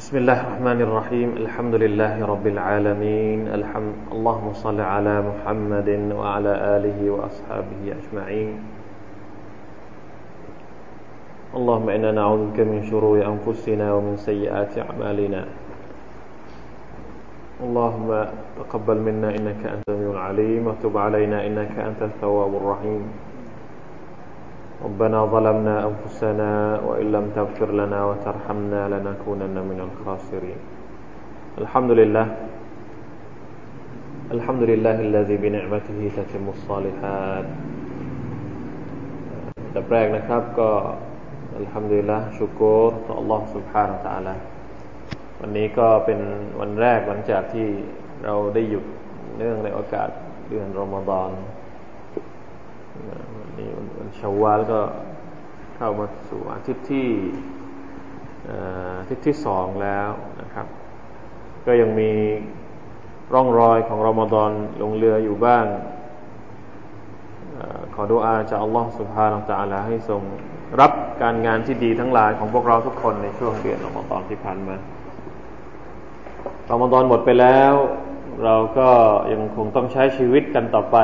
بسم الله الرحمن الرحيم الحمد لله رب العالمين الحمد اللهم صل على محمد وعلى آله وأصحابه أجمعين اللهم إنا نعوذ بك من شرور أنفسنا ومن سيئات أعمالنا اللهم تقبل منا إنك أنت السميع العليم وتب علينا إنك أنت التواب الرحيم ربنا ظلمنا أنفسنا وإن لم تغفر لنا وترحمنا لنكونن من الخاسرين الحمد لله الحمد لله الذي بنعمته تتم الصالحات แต่แรกนะครับก็อัลฮัมดุลิลละชุกรต่อ Allah سبحانه และ تعالى วันนี้ก็เป็นวันแรกหลังจากที่เราได้หยุดเนื่องในโอกาสเดือนรอมฎอนวั นนี้วันชาวาลก็เข้ามาสู่อาทิตย์ที่อาทิตย์ที่สองแล้วนะครับ ก็ยังมีร่องรอยของรอมฎอนลงเรืออยู่บ้างขอดุอาจากอัลลอฮฺสุบฮานาอัลลอฮให้ทรงรับการงานที่ดีทั้งหลายของพวกเราทุกคนในช่วงเดือนรอมฎอนที่ผ่านมารอมฎอนหมดไปแล้ว เราก็ยังคงต้องใช้ชีวิตกันต่อไป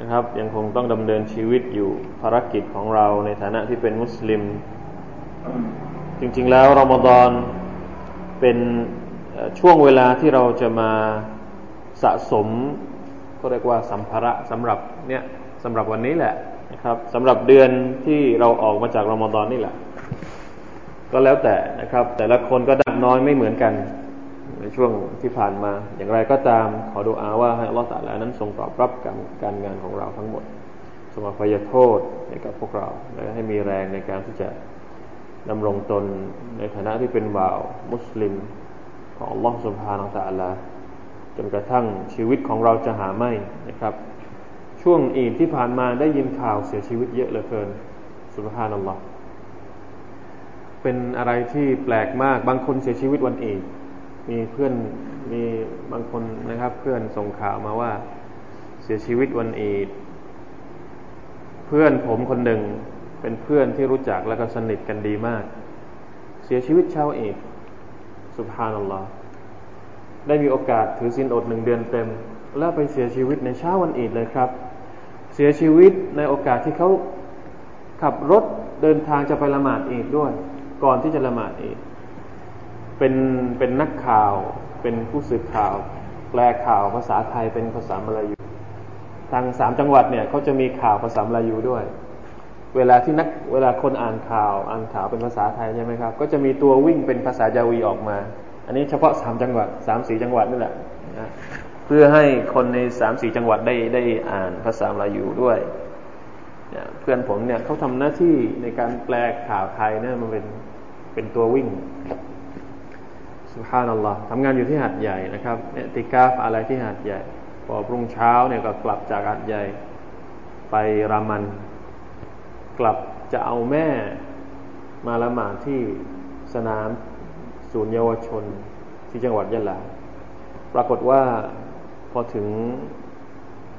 นะครับ ยังคงต้องดำเนินชีวิตอยู่ภารกิจของเราในฐานะที่เป็นมุสลิม จริงๆแล้วรอมฎอนเป็นช่วงเวลาที่เราจะมาสะสม ก็เรียกว่าสัมภาระสำหรับเนี่ยสำหรับวันนี้แหละนะครับสำหรับเดือนที่เราออกมาจากรอมฎอนนี่แหละ ก็แล้วแต่นะครับ แต่ละคนก็ดับน้อยไม่เหมือนกัน ในช่วงที่ผ่านมา อย่างไรก็ตามขอดูอาว่าให้อัลลอฮฺตาลานั้นทรงตอบรับการการงานของเราทั้งหมดทรงอภัยโทษให้กับพวกเรา และให้มีแรงในการที่จะดำรงตนในฐานะที่เป็นบ่าวมุสลิม ของอัลลอฮฺสุบฮานาตะลาจนกระทั่งชีวิตของเราจะหาไม่นะครับ ช่วงอีดที่ผ่านมาได้ยินข่าวเสียชีวิตเยอะเหลือเกินสุบฮานัลลอฮ์เป็นอะไรที่แปลกมากบางคนเสียชีวิตวันอีด มีเพื่อนมีบางคนนะครับ เพื่อนส่งข่าวมาว่า เสียชีวิตวันอีดเพื่อนผมคนหนึ่งเป็นเพื่อนที่รู้จักแล้วก็สนิทกันดีมาก เสียชีวิตเช้าอีดสุภานัลลอฮ์ได้มีโอกาสถือศีลอดหนึ่งเดือนเต็ม แล้วไปเสียชีวิตในเช้าวันอีดเลยครับ เสียชีวิตในโอกาสที่เขาขับรถเดินทางจะไปละหมาดอีดด้วย ก่อนที่จะละหมาดอีด เป็นเป็นนักข่าว เป็นผู้สื่อข่าว แปลข่าวภาษาไทยเป็นภาษามลายู ทางสามจังหวัดเนี่ยเขาจะมีข่าวภาษามลายูด้วย เวลาที่นักเวลาคนอ่านข่าวอ่านข่าวเป็นภาษาไทยใช่ไหมครับ ก็จะมีตัววิ่งเป็นภาษายาวีออกมา อันนี้เฉพาะสามจังหวัดสามสี่จังหวัดนี่แหละนะเพื่อให้คนในสามสี่จังหวัดได้ได้อ่านภาษามลายูด้วยเพื่อนผมเนี่ยเขาทำหน้าที่ในการแปลข่าวไทยเนี่ยมันเป็นเป็นตัววิ่ง สุฮานัลลอฮ์ทำงานอยู่ที่หัดใหญ่นะครับเนติกาฟอะไรที่หัดใหญ่ พอพรุ่งเช้าเนี่ยก็กลับจากหัดใหญ่ ไปรามัน กลับจะเอาแม่มาละหมาดที่สนามศูนย์เยาวชนที่จังหวัดยะลา ปรากฏว่าพอถึง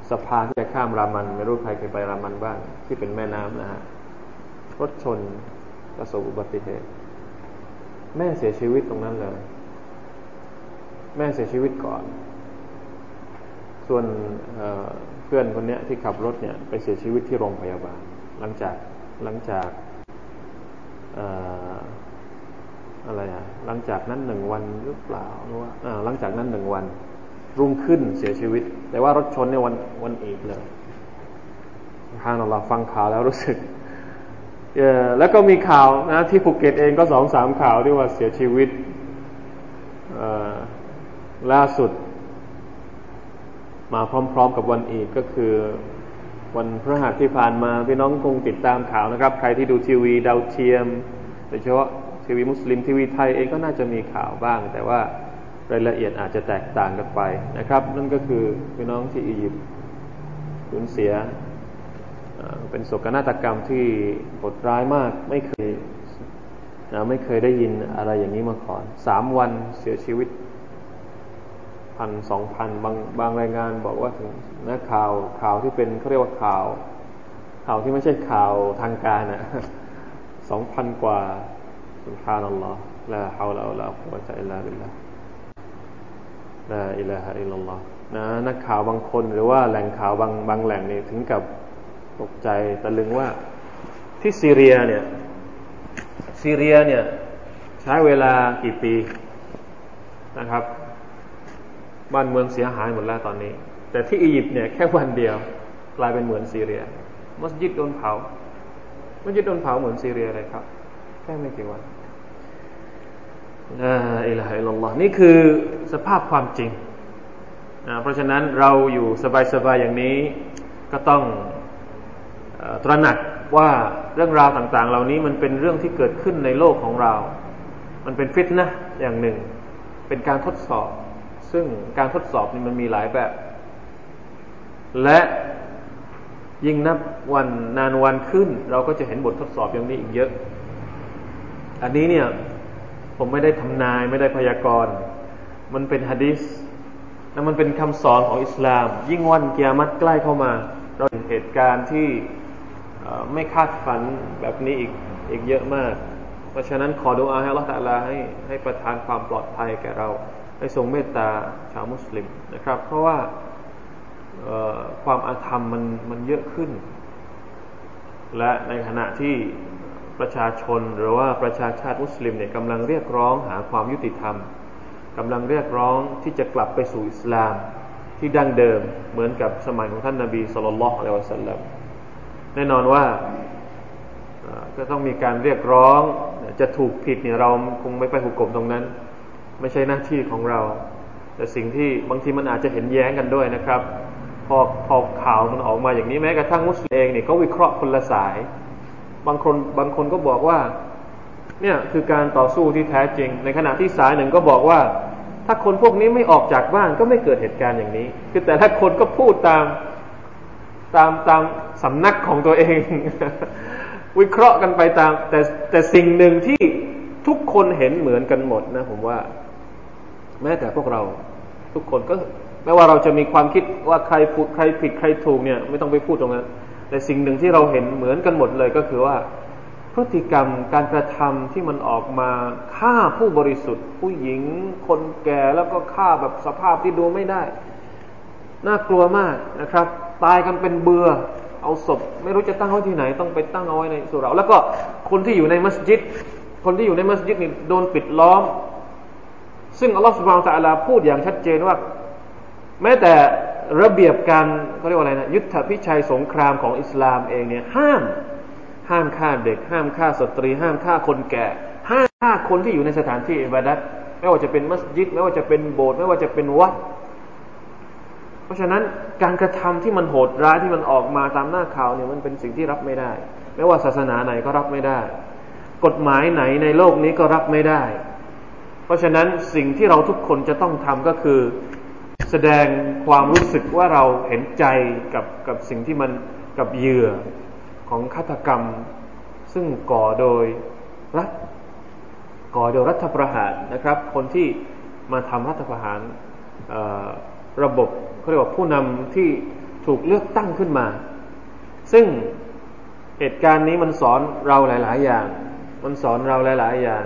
สะพานที่จะข้ามรามัน ไม่รู้ใครเคยไปรามันบ้าง ที่เป็นแม่น้ำนะฮะรถชนประสบอุบัติเหตุ แม่เสียชีวิตตรงนั้นเลย แม่เสียชีวิตก่อน ส่วนเพื่อนคนนี้ที่ขับรถเนี่ยไปเสียชีวิตที่โรงพยาบาล หลังจากหลังจากอะไรอะหลังจากนั้นหนึ่งวันหรือเปล่าหรือว่าหลังจากนั้นหนึ่งวัน รุ่งขึ้นเสียชีวิต แต่ว่ารถชนเนี่ยวันวันอีกเลยทางเราฟังข่าวแล้วรู้สึกแล้วก็มีข่าวนะที่ภูเก็ตเองก็สองสามข่าวที่ว่าเสียชีวิต ล่าสุด มาพร้อม ๆ กับวันอีกก็คือ วันพระหัสที่ผ่านมาพี่น้องคงติดตามข่าวนะครับ ใครที่ดูทีวีดาวเทียมโดยเฉพาะทีวีมุสลิมทีวีไทยเองก็น่าจะมีข่าวบ้าง แต่ว่ารายละเอียดอาจจะแตกต่างกันไปนะครับ นั่นก็คือพี่น้องที่อียิปต์สูญเสียเป็นโศกนาฏกรรมที่โหดร้ายมากไม่เคยไม่เคยได้ยินอะไรอย่างนี้มาก่อนสามวันเสียชีวิต พันสองพันบางบางรายงานบอกว่าถึงนักข่าวข่าวที่เป็นเขาเรียกว่าข่าว ข่าวที่ไม่ใช่ข่าวทางการอะสองพันกว่าสุภานัลลอฮ์ลาฮาวลาลาฮุวะตะอิลลาบิลลาลาอิลาฮะอิลลัลลอฮ์นะนักข่าวบางคนหรือว่าแหล่งข่าวบางบางแหล่งนี่ถึงกับตกใจตะลึงว่าที่ซีเรียเนี่ยซีเรียเนี่ยใช้เวลากี่ปีนะครับ บ้านเมืองเสียหายหมดแล้วตอนนี้ แต่ที่อียิปต์เนี่ยแค่วันเดียวกลายเป็นเหมือนซีเรีย มัสยิดโดนเผา มัสยิดโดนเผาเหมือนซีเรียเลยครับ แค่ไม่กี่วันนะอิลาฮิลลอฮ์นี่คือสภาพความจริงนะเพราะฉะนั้นเราอยู่สบายๆอย่างนี้ก็ต้องตระหนักว่าเรื่องราวต่าง ๆ เหล่านี้มันเป็นเรื่องที่เกิดขึ้นในโลกของเรา มันเป็นฟิตนะอย่างหนึ่ง เป็นการทดสอบ ซึ่งการทดสอบนี่มันมีหลายแบบ และยิ่งนับวันนานวันขึ้น เราก็จะเห็นบททดสอบอย่างนี้อีกเยอะ อันนี้เนี่ยผมไม่ได้ทำนายไม่ได้พยากรณ์ มันเป็นฮะดิษและมันเป็นคำสอนของอิสลาม ยิ่งวันเกียรติใกล้เข้ามา เราเห็นเหตุการณ์ที่ไม่คาดฝันแบบนี้อีกอีกเยอะมาก เพราะฉะนั้นขอดูอาให้ละตะลาให้ให้ประทานความปลอดภัยแก่เรา ให้ทรงเมตตาชาวมุสลิมนะครับ เพราะว่าความอาธรรมมันมันเยอะขึ้น และในขณะที่ประชาชนหรือว่าประชาชาติมุสลิมเนี่ยกำลังเรียกร้องหาความยุติธรรมกำลังเรียกร้องที่จะกลับไปสู่อิสลามที่ดั้งเดิมเหมือนกับสมัยของท่านนาบีสุลต่านละอัลลอฮฺสัลลัมแน่นอนว่าก็ต้องมีการเรียกร้องจะถูกผิดเนี่ยเราคงไม่ไปหุกกลมตรงนั้น ไม่ใช่หน้าที่ของเรา แต่สิ่งที่บางทีมันอาจจะเห็นแย้งกันด้วยนะครับ พอพอข่าวมันออกมาอย่างนี้แม้กระทั่งมุสลิมเองเนี่ยก็วิเคราะห์คนละสาย บางคนบางคนก็บอกว่าเนี่ยคือการต่อสู้ที่แท้จริง ในขณะที่สายหนึ่งก็บอกว่า ถ้าคนพวกนี้ไม่ออกจากบ้านก็ไม่เกิดเหตุการณ์อย่างนี้ คือแต่ละคนก็พูดตามตามตามสำนักของตัวเอง วิเคราะห์กันไปตาม แต่แต่สิ่งหนึ่งที่ทุกคนเห็นเหมือนกันหมดนะผมว่า แม้แต่พวกเราทุกคนก็ไม่ว่าเราจะมีความคิดว่าใครพูดใครผิดใครถูกเนี่ยไม่ต้องไปพูดตรงนั้น แต่สิ่งหนึ่งที่เราเห็นเหมือนกันหมดเลยก็คือว่า พฤติกรรมการกระทำที่มันออกมาฆ่าผู้บริสุทธิ์ ผู้หญิง คนแก่แล้วก็ฆ่าแบบสภาพที่ดูไม่ได้ น่ากลัวมากนะครับ ตายกันเป็นเบือเอาศพ ไม่รู้จะตั้งไว้ที่ไหน ต้องไปตั้งเอาไว้ในสุราแล้วก็คนที่อยู่ในมัสยิด คนที่อยู่ในมัสยิดนี่โดนปิดล้อม ซึ่งอัลลอฮฺสุบานตะลาพูดอย่างชัดเจนว่า แม้แต่ระเบียบการเขาเรียกว่าอะไรนะยุทธพิชัยสงครามของอิสลามเองเนี่ยห้าม ห้ามฆ่าเด็ก ห้ามฆ่าสตรี ห้ามฆ่าคนแก่ ห้ามฆ่าคนที่อยู่ในสถานที่อิบาดัตไม่ว่าจะเป็นมัสยิดไม่ว่าจะเป็นโบสถ์ไม่ว่าจะเป็นวัดเพราะฉะนั้นการกระทำที่มันโหดร้ายที่มันออกมาตามหน้าข่าวเนี่ยมันเป็นสิ่งที่รับไม่ได้ ไม่ว่าศาสนาไหนก็รับไม่ได้ กฎหมายไหนในโลกนี้ก็รับไม่ได้ เพราะฉะนั้นสิ่งที่เราทุกคนจะต้องทำก็คือ แสดงความรู้สึกว่าเราเห็นใจกับกับสิ่งที่มันกับเหยื่อของฆาตกรรม ซึ่งก่อโดยรัฐก่อโดยรัฐประหารนะครับ คนที่มาทำรัฐประหารระบบเขาเรียกว่าผู้นำที่ถูกเลือกตั้งขึ้นมา ซึ่งเหตุการณ์นี้มันสอนเราหลาย ๆ อย่าง มันสอนเราหลาย ๆ อย่าง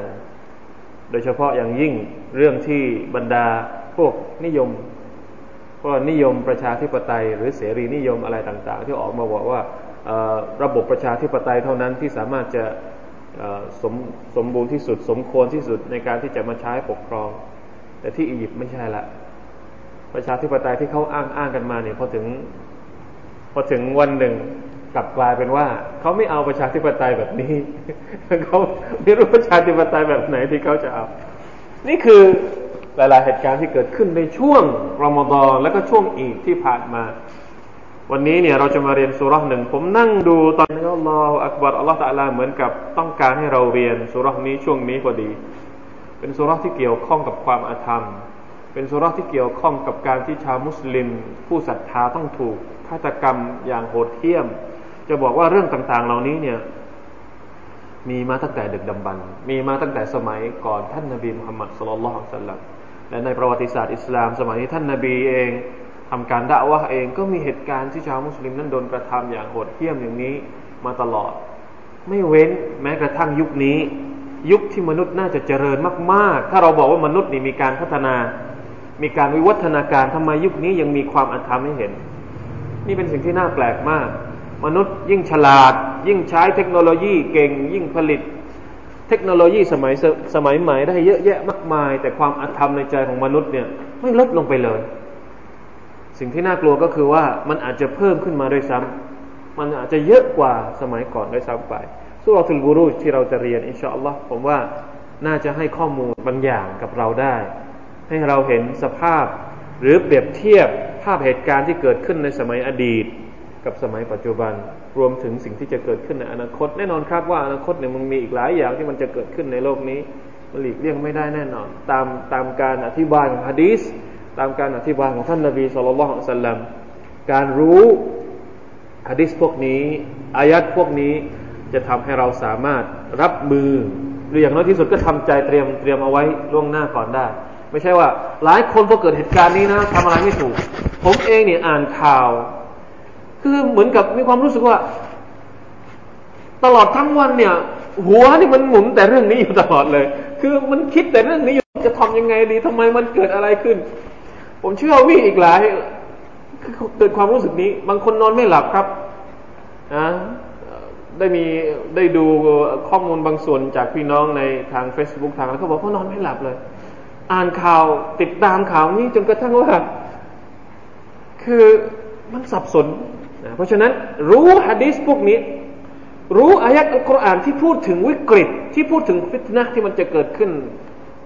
โดยเฉพาะอย่างยิ่งเรื่องที่บรรดาพวกนิยมพวกนิยมประชาธิปไตย หรือเสรีนิยมอะไรต่าง ๆ ที่ออกมาบอกว่าระบบประชาธิปไตยเท่านั้นที่สามารถจะสมสมบูรณ์ที่สุด สมควรที่สุดในการที่จะมาใช้ปกครอง แต่ที่อียิปต์ไม่ใช่ละ ประชาธิปไตยที่เขาอ้างอ้างกันมาเนี่ยพอถึงพอถึงวันหนึ่ง กลับกลายเป็นว่าเขาไม่เอาประชาธิปไตยแบบนี้เขาไม่รู้ประชาธิปไตยแบบไหนที่เขาจะเอา นี่คือหลาย ๆ เหตุการณ์ที่เกิดขึ้นในช่วงรอมฎอนและก็ช่วงอีกที่ผ่านมา วันนี้เนี่ยเราจะมาเรียนสุรษหนึ่งผมนั่งดูตอนนี้อัลลอฮฺอักบารอัลลอฮฺตะลาเหมือนกับต้องการให้เราเรียนสุรษนี้ช่วงนี้พอดี เป็นสุรษที่เกี่ยวข้องกับความอาธรรม เป็นสุรษที่เกี่ยวข้องกับการที่ชาวมุสลิม ผู้ศรัทธาต้องถูกฆาตกรรมอย่างโหดเหี้ยม จะบอกว่าเรื่องต่างๆ เหล่านี้เนี่ย มีมาตั้งแต่ดึกดำบรรมีมาตั้งแต่สมัยก่อนท่านนบีมุฮัมมัดสุลลัลฮุสัลลัมและในประวัติศาสตร์อิสลาม สมัยที่ท่านนบีเองทำการด่าวะเองก็มีเหตุการณ์ที่ชาวมุสลิมนั้นโดนกระทำอย่างโหดเหี้ยมอย่างนี้มาตลอด ไม่เว้นแม้กระทั่งยุคนี้ ยุคที่มนุษย์น่าจะเจริญมาก ๆ ถ้าเราบอกว่ามนุษย์นี่มีการพัฒนา มีการวิวัฒนาการทำไมยุคนี้ยังมีความอธรรมให้เห็น นี่เป็นสิ่งที่น่าแปลกมาก มนุษย์ยิ่งฉลาด ยิ่งใช้เทคโนโลยีเก่ง ยิ่งผลิต เทคโนโลยีสมัยสมัยใหม่ได้เยอะแยะมากมาย แต่ความอาธรรมในใจของมนุษย์เนี่ยไม่ลดลงไปเลย สิ่งที่น่ากลัวก็คือว่ามันอาจจะเพิ่มขึ้นมาด้วยซ้ำมันอาจจะเยอะกว่าสมัยก่อนด้วยซ้ำไปสุรทุลบูรุษที่เราจะเรียนอินชาอัลลอฮ์ผมว่าน่าจะให้ข้อมูลบางอย่างกับเราได้ ให้เราเห็นสภาพ หรือเปรียบเทียบภาพเหตุการณ์ที่เกิดขึ้นในสมัยอดีต กับสมัยปัจจุบัน รวมถึงสิ่งที่จะเกิดขึ้นในอนาคต แน่นอนครับว่าอนาคตเนี่ยมันมีอีกหลายอย่างที่มันจะเกิดขึ้นในโลกนี้มันหลีกเลี่ยงไม่ได้แน่นอน ตามตามการอธิบายของฮะดีสตามการอธิบายของท่านนบีสุลต่านสัลลัมการรู้ฮะดีสพวกนี้ อายัดพวกนี้จะทำให้เราสามารถรับมือ หรืออย่างน้อยที่สุดก็ทำใจเตรียมเตรียมเอาไว้ล่วงหน้าก่อนได้ ไม่ใช่ว่า หลายคนพอเกิดเหตุการณ์นี้นะทำอะไรไม่ถูก ผมเองเนี่ยอ่านข่าว คือเหมือนกับมีความรู้สึกว่า ตลอดทั้งวันเนี่ย หัวนี่มันหมุนแต่เรื่องนี้อยู่ตลอดเลย คือมันคิดแต่เรื่องนี้อยู่จะทำยังไงดีทำไมมันเกิดอะไรขึ้น ผมเชื่อว่าอีกหลายเกิดความรู้สึกนี้ บางคนนอนไม่หลับครับนะได้มีได้ดูข้อมูลบางส่วนจากพี่น้องในทาง Facebook ทางแล้วเขาบอกเขานอนไม่หลับเลย อ่านข่าวติดตามข่าวนี้จนกระทั่งว่า คือมันสับสน นะเพราะฉะนั้นรู้ฮะดีษพวกนี้ รู้อายัดอัลกุรอานที่พูดถึงวิกฤต ที่พูดถึงฟิตนะที่มันจะเกิดขึ้น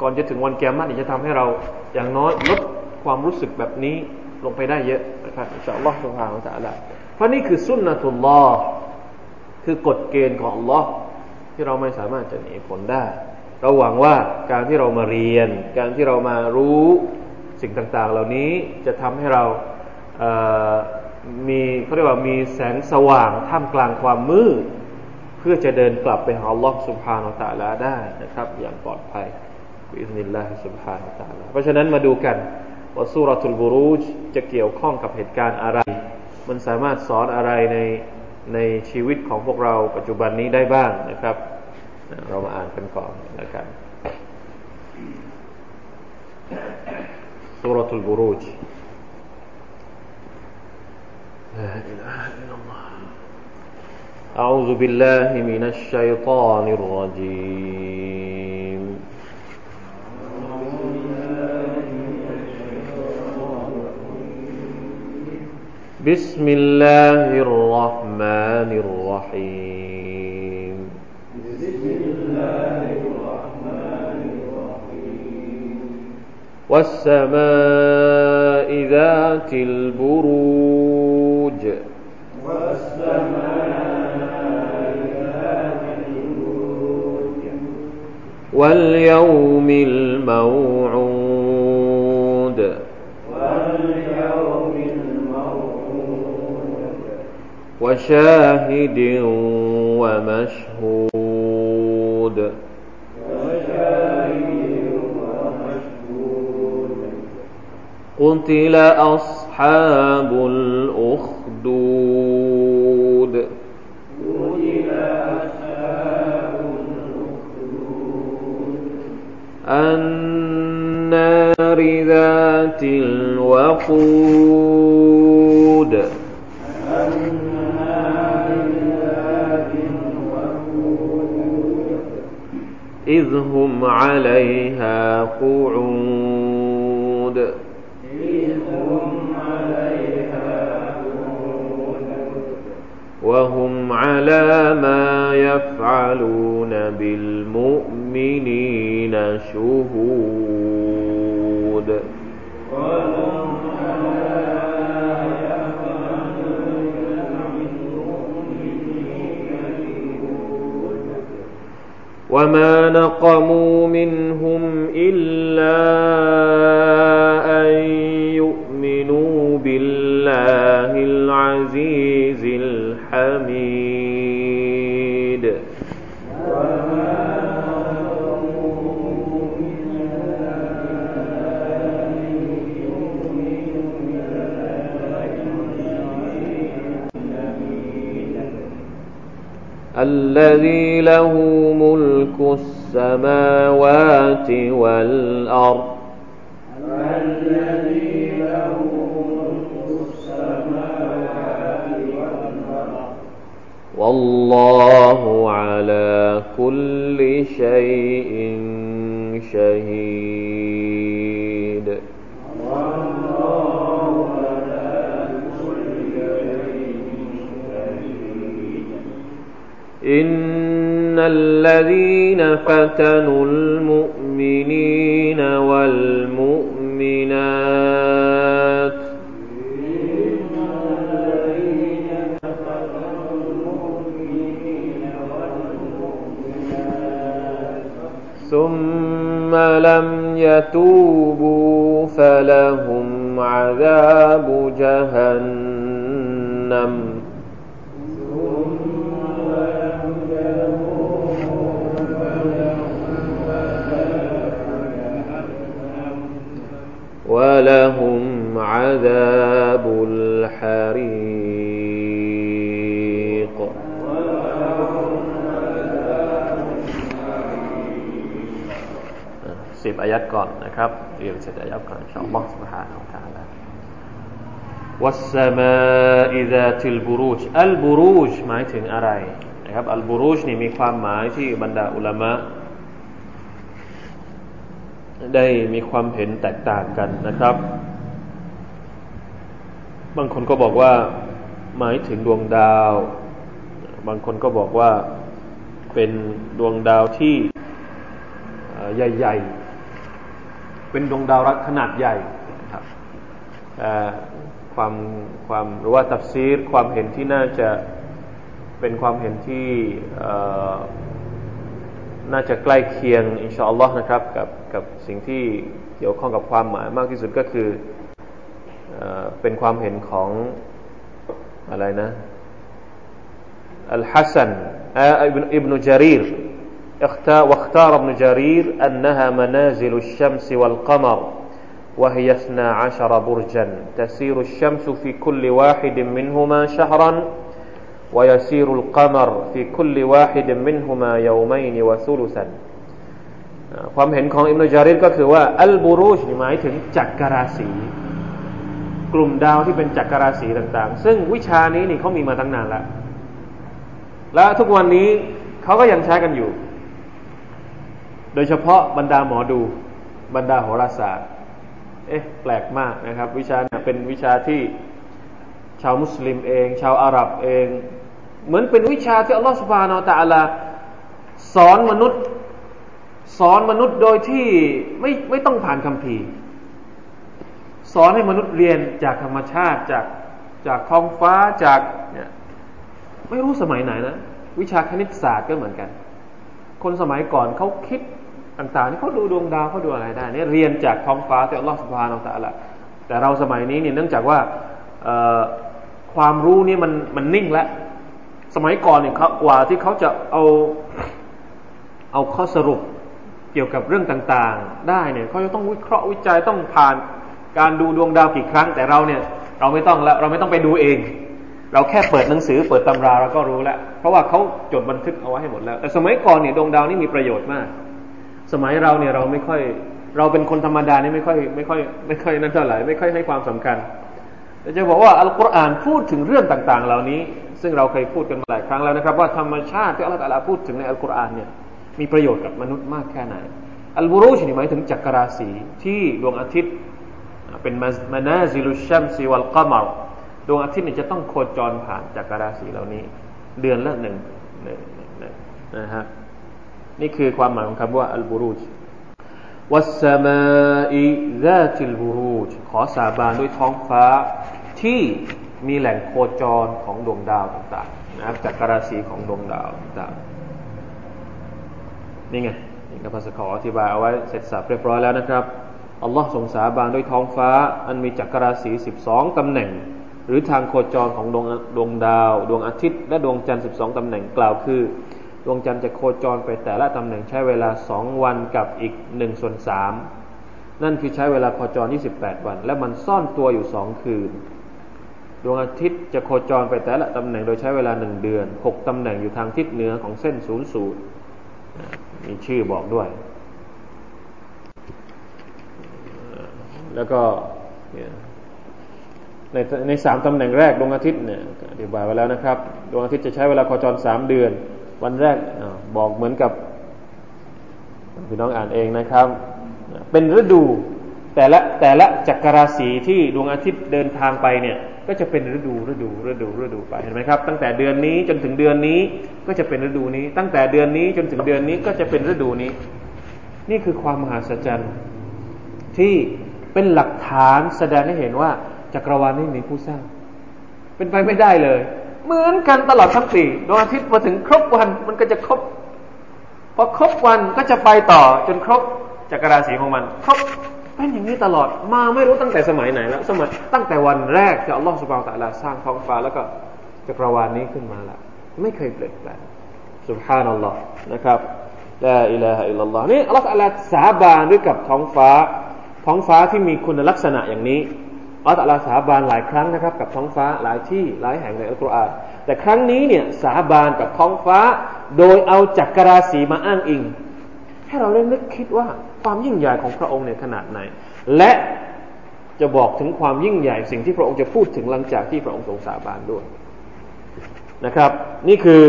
ก่อนจะถึงวันแกมนี่จะทำให้เราอย่างน้อยลดความรู้สึกแบบนี้ลงไปได้เยอะนะครับอินชาอัลลอฮฺสุบฮานาอัลลอฮฺเพราะนี่คือสุนนะตุลลอฮ์คือกฎเกณฑ์ของ Allah ที่เราไม่สามารถจะหนีพ้นได้ เราหวังว่าการที่เรามาเรียน การที่เรามารู้สิ่งต่าง ๆ เหล่านี้จะทำให้เราเมีเขาเรียกว่ามีแสงสว่างท่ามกลางความมืดเพื่อจะเดินกลับไปหาล็อกสุภาโนตาลาได้นะครับ อย่างปลอดภัยอิสนิลลาฮิสุภาโนตาลาเพราะฉะนั้นมาดูกันว่าสุรทูลบุรูจจะเกี่ยวข้องกับเหตุการณ์อะไร มันสามารถสอนอะไรในในชีวิตของพวกเราปัจจุบันนี้ได้บ้างนะครับ เรามาอ่านกันก่อนนะครับสุรทูลบุรูจ لا إله إلا الله. أعوذ بالله من الشيطان الرجيم. بسم الله الرحمن الرحيم. بسم الله الرحمن الرحيم والسماء ذات البروج ذات البروج واليوم الموعود وشاهد ومشهود قتل أصحاب الأخدود النار ذات الوقود إذ هم عليها قعود وهم على ما يفعلون بالمؤمنين شهود وهم وما نقموا منهم إلا أن يؤمنوا بالله العزيز الحميد الذي له ملك السماوات والأرض. الذي والله على كل شيء شهيد. على كل شيء شهيد إن الذين فتنوا المؤمنين والمؤمنات يتوبوا فلهم عذاب جهنم อายัดก่อนนะครับเรียนสิบอายัดก่อนอินชาอัลลอฮ์ سبحانه และ تعالى والسماء ذات البروج البروج หมายถึงอะไรนะครับ อัลบูรูจนี่มีความหมายที่บรรดาอุลามะได้มีความเห็นแตกต่างกันนะครับ บางคนก็บอกว่าหมายถึงดวงดาว บางคนก็บอกว่าเป็นดวงดาวที่ใหญ่ๆ เป็นดวงดาวขนาดใหญ่ครับความความหรือว่าตัฟซีรความเห็นที่น่าจะเป็นความเห็นที่น่าจะใกล้เคียงอินชาอัลลอฮ์นะครับกับกับสิ่งที่เกี่ยวข้องกับความหมายมากที่สุดก็คือเป็นความเห็นของอะไรนะอัลฮัสซันอิบนุจารีร واختار ابن جرير أنها منازل الشمس والقمر وهي اثنا عشر برجا تسير الشمس في كل واحد منهما شهرا ويسير القمر في كل واحد منهما يومين وثلثا ความเห็นของอิมนุจาริดก็คือว่าอัลบูรูชหมายถึงจักรราศีกลุ่มดาวที่เป็นจักรราศีต่างๆ ซึ่งวิชานี้นี่เขามีมาตั้งนานแล้ว และทุกวันนี้เขาก็ยังใช้กันอยู่ โดยเฉพาะบรรดาหมอดูบรรดาโหราศาสตร์ เอ๊ะแปลกมากนะครับ วิชาเนี่ยเป็นวิชาที่ชาวมุสลิมเอง ชาวอาหรับเอง เหมือนเป็นวิชาที่อัลลอฮฺสุบานอตะลาสอนมนุษย์ สอนมนุษย์โดยที่ไม่ไม่ต้องผ่านคำพีร์ สอนให้มนุษย์เรียนจากธรรมชาติจากจากท้องฟ้าจากเนี่ยไม่รู้สมัยไหนนะ วิชาคณิตศาสตร์ก็เหมือนกัน คนสมัยก่อนเขาคิด ต่างๆนี่เขาดูดวงดาวเขาดูอะไรได้เนี่ยเรียนจากท้องฟ้าที่อัลลอฮฺสุบฮานาอัลตะลาแต่เราสมัยนี้เนี่ยเนื่องจากว่าความรู้นี่มันมันนิ่งแล้วสมัยก่อนเนี่ยเขากว่าที่เขาจะเอาเอาข้อสรุปเกี่ยวกับเรื่องต่างๆ ได้เนี่ยเขาจะต้องวิเคราะห์วิจัยต้องผ่านการดูดวงดาวกี่ครั้ง แต่เราเนี่ยเราไม่ต้องแล้วเราไม่ต้องไปดูเอง เราแค่เปิดหนังสือเปิดตำราเราก็รู้แล้ว เพราะว่าเขาจดบันทึกเอาไว้ให้หมดแล้ว แต่สมัยก่อนเนี่ยดวงดาวนี่มีประโยชน์มาก สมัยเราเนี่ยเราไม่ค่อย เราเป็นคนธรรมดานี่ไม่ค่อยไม่ค่อยไม่ค่อยนั่นเท่าไหร่ไม่ค่อยให้ความสำคัญแต่จะบอกว่าอัลกุรอานพูดถึงเรื่องต่าง ๆ เหล่านี้ ซึ่งเราเคยพูดกันมาหลายครั้งแล้วนะครับ ว่าธรรมชาติที่อัลลอฮฺพูดถึงในอัลกุรอานเนี่ยมีประโยชน์กับมนุษย์มากแค่ไหนอัลบูรูชนี่หมายถึงจักรราศีที่ดวงอาทิตย์เป็นมานาซิลุชัมซีวัลกามรดวงอาทิตย์เนี่ยจะต้องโคจรผ่านจักรราศีเหล่านี้ เดือนละหนึ่งนะฮะ นี่คือความหมายของคำว่าอัลบูรูชวัสมาอิซาติลบูรูชขอสาบานด้วยท้องฟ้าที่มีแหล่งโคจรของดวงดาวต่างๆนะครับจากกราศีของดวงดาวต่างๆนี่ไงนี่ก็ภาษาขออธิบายเอาไว้เสร็จสับเรียบร้อยแล้วนะครับอัลลอฮ์ทรงสาบานด้วยท้องฟ้า อันมีจักรราศีสิบสองตำแหน่ง หรือทางโคจรของดวงดวงดาว ดวงอาทิตย์ และดวงจันทร์สิบสองตำแหน่งกล่าวคือ ดวงจันทร์จะโคจรไปแต่ละตำแหน่งใช้เวลาสองวันกับอีกหนึ่งส่วนสามนั่นคือใช้เวลาโคจร 28 วัน และมันซ่อนตัวอยู่สองคืน ดวงอาทิตย์จะโคจรไปแต่ละตำแหน่งโดยใช้เวลาหนึ่งเดือนหกตำแหน่งอยู่ทางทิศเหนือของเส้นศูนย์สูตรมีชื่อบอกด้วย แล้วก็ในในสามตำแหน่งแรกดวงอาทิตย์เนี่ยอธิบายไว้แล้วนะครับ ดวงอาทิตย์จะใช้เวลาโคจรสามเดือน วันแรกบอกเหมือนกับพี่น้องอ่านเองนะครับ เป็นฤดูแต่ละแต่ละจักรราศีที่ดวงอาทิตย์เดินทางไปเนี่ย ก็จะเป็นฤดูฤดูฤดูฤดูไปเห็นไหมครับ ตั้งแต่เดือนนี้จนถึงเดือนนี้ก็จะเป็นฤดูนี้ ตั้งแต่เดือนนี้จนถึงเดือนนี้ก็จะเป็นฤดูนี้ นี่คือความมหัศจรรย์ที่เป็นหลักฐานแสดงให้เห็นว่าจักรวาลนี้มีผู้สร้าง เป็นไปไม่ได้เลย เหมือนกันตลอดทั้งปีดวงอาทิตย์มาถึงครบวันมันก็จะครบพอครบวันก็จะไปต่อจนครบจักรราศีของมัน ครบเป็นอย่างนี้ตลอดมาไม่รู้ตั้งแต่สมัยไหนแล้วสมัยตั้งแต่วันแรกที่อัลลอฮฺสุบานตะลาสร้างท้องฟ้าแล้วก็จักรวาลนี้ขึ้นมาแล้วไม่เคยเปลี่ยนแปลงสุบฮานัลลอฮ์นะครับลาอิลาฮะอิลลัลลอฮ์นี่อัลลอฮฺตะลาสาบานด้วยกับท้องฟ้า ท้องฟ้าที่มีคุณลักษณะอย่างนี้ อัลลอฮฺตะลาสาบานหลายครั้งนะครับ กับท้องฟ้าหลายที่หลายแห่งในอัลกุรอานแต่ครั้งนี้เนี่ยสาบานกับท้องฟ้า โดยเอาจักรราศีมาอ้างอิง ให้เราได้นึกคิดว่าความยิ่งใหญ่ของพระองค์ในขนาดไหน และจะบอกถึงความยิ่งใหญ่สิ่งที่พระองค์จะพูดถึงหลังจากที่พระองค์ทรงสาบานด้วยนะครับ นี่คือ